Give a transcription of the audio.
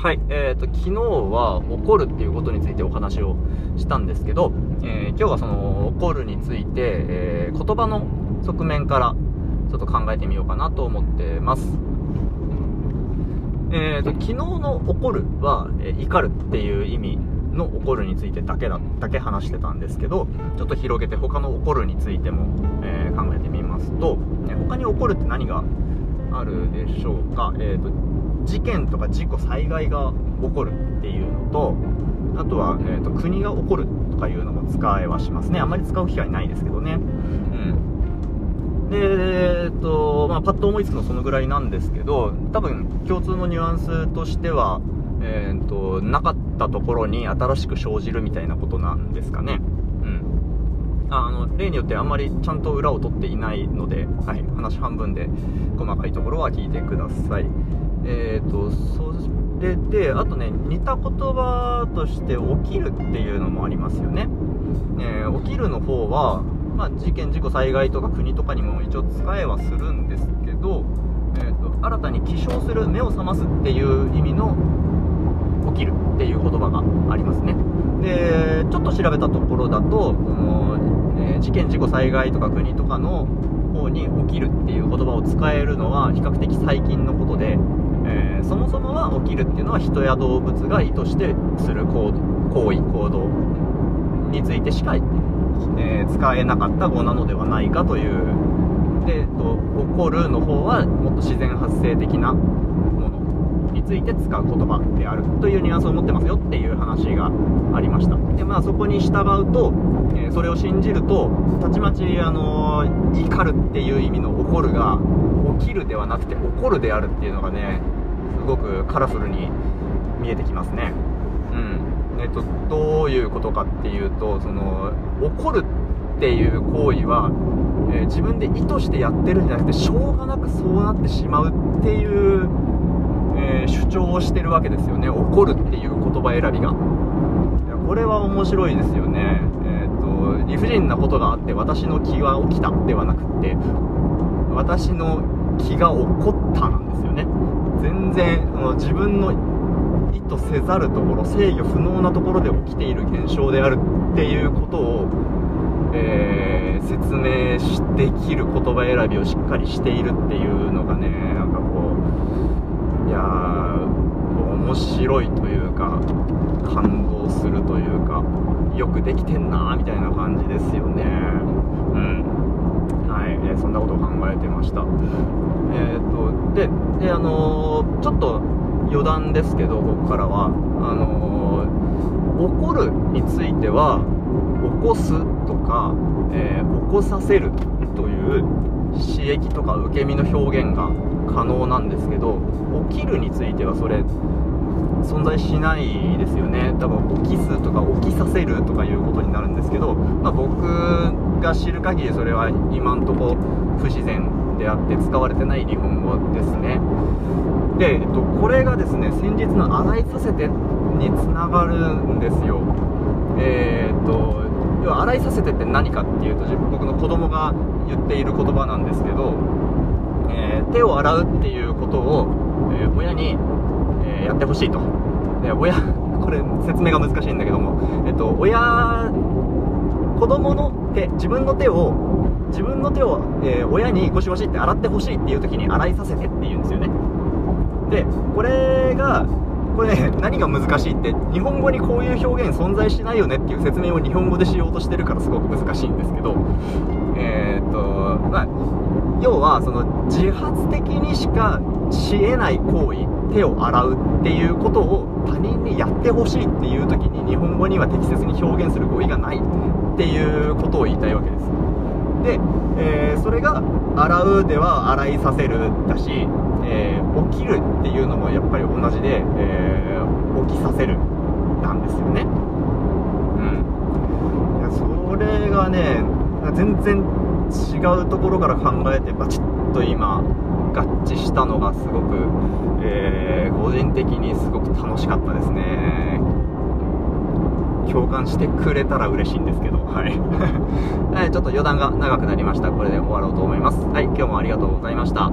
はい、えーと、昨日は怒るっていうことについてお話をしたんですけど、えー、今日はその怒るについて、えー、言葉の側面からちょっと考えてみようかなと思ってます。えーと、昨日の怒るは、えー、怒るっていう意味の怒るについてだけだだけ話してたんですけどちょっと広げて他の怒るについても、えー、考えてみますと、え他に怒るって何があるでしょうか、えーと事件とか事故災害が起こるっていうのとあとは、えーと、国が起こるとかいうのも使えはしますね。あんまり使う機会ないですけどね。うん。でえっ、とまあパッと思いつくのそのぐらいなんですけど多分共通のニュアンスとしてはえーと、なかったところに新しく生じるみたいなことなんですかね。あの、例によってあんまりちゃんと裏を取っていないので、はい、話半分で細かいところは聞いてください。えーと、それであとね似た言葉として起きるっていうのもありますよね、えー、起きるの方は、まあ、事件事故災害とか国とかにも一応使えはするんですけど、えーと、新たに起床する目を覚ますっていう意味の起きるっていう言葉がありますねでちょっと調べたところだとその、え、事件事故災害とか国とかの方に起きるっていう言葉を使えるのは比較的最近のことでえー、そもそもは起きるっていうのは人や動物が意図してする行為行動についてしか、えー、使えなかった語なのではないかというで、と、起こるの方はもっと自然発生的なものついて使う言葉であるというニュアンスを持ってますよっていう話がありましたでまあそこに従うと、えー、それを信じるとたちまちあのー、怒るっていう意味の怒るが起きるではなくて怒るであるっていうのがねすごくカラフルに見えてきますね。うんえっと、どういうことかっていうとその怒るっていう行為は、え、自分で意図してやってるんじゃなくてしょうがなくそうなってしまうっていう、えー、主張をしてるわけですよね。怒るっていう言葉選びが。いやこれは面白いですよね。えっ、と理不尽なことがあって私の気は起きたではなくって私の気が起こったなんですよね。全然その自分の意図せざるところ制御不能なところで起きている現象であるっていうことを、えー、説明できる言葉選びをしっかりしているっていうのがねなんかこういや面白いというか感動するというかよくできてんなみたいな感じですよね。うん。はい、えー、そんなことを考えてました。えーと、でで、あのー、ちょっと余談ですけど、ここからは、あのー、怒るについては、起こすとか、え起こさせるという刺激とか受け身の表現が可能なんですけど、起きるについてはそれ、存在しないですよね。多分起きすとか起きさせるとかいうことになるんですけど、まあ、僕が知る限りそれは今んとこ不自然であって使われてない日本語ですね。で、えっと、これがですね先日の「洗いさせて」につながるんですよ。えー、っと要は洗いさせてって何かっていうと僕の子供が言っている言葉なんですけど、えー、手を洗うっていうことを、えー、親にえ、やってほしいと。で、親、これ説明が難しいんだけども、えっと、親、子供の手、自分の手を、自分の手を、えー、親にゴシゴシって洗ってほしいっていう時に洗いさせてって言うんですよね。で、これが、これね、何が難しいって、日本語にこういう表現存在しないよねっていう説明を日本語でしようとしてるからすごく難しいんですけど、えー、っと、まあ、要は、その、自発的にしかし得ない行為手を洗うっていうことを他人にやってほしいっていう時に日本語には適切に表現する語彙がないっていうことを言いたいわけです。で、えー、それが洗うでは洗いさせるだし、えー、起きるっていうのもやっぱり同じで、えー、起きさせるなんですよね。うん。それがね全然違うところから考えてバチッと今合致したのがすごく、えー、個人的にすごく楽しかったですね。共感してくれたら嬉しいんですけど、はい。はい、ちょっと余談が長くなりました。これで終わろうと思います。はい、今日もありがとうございました。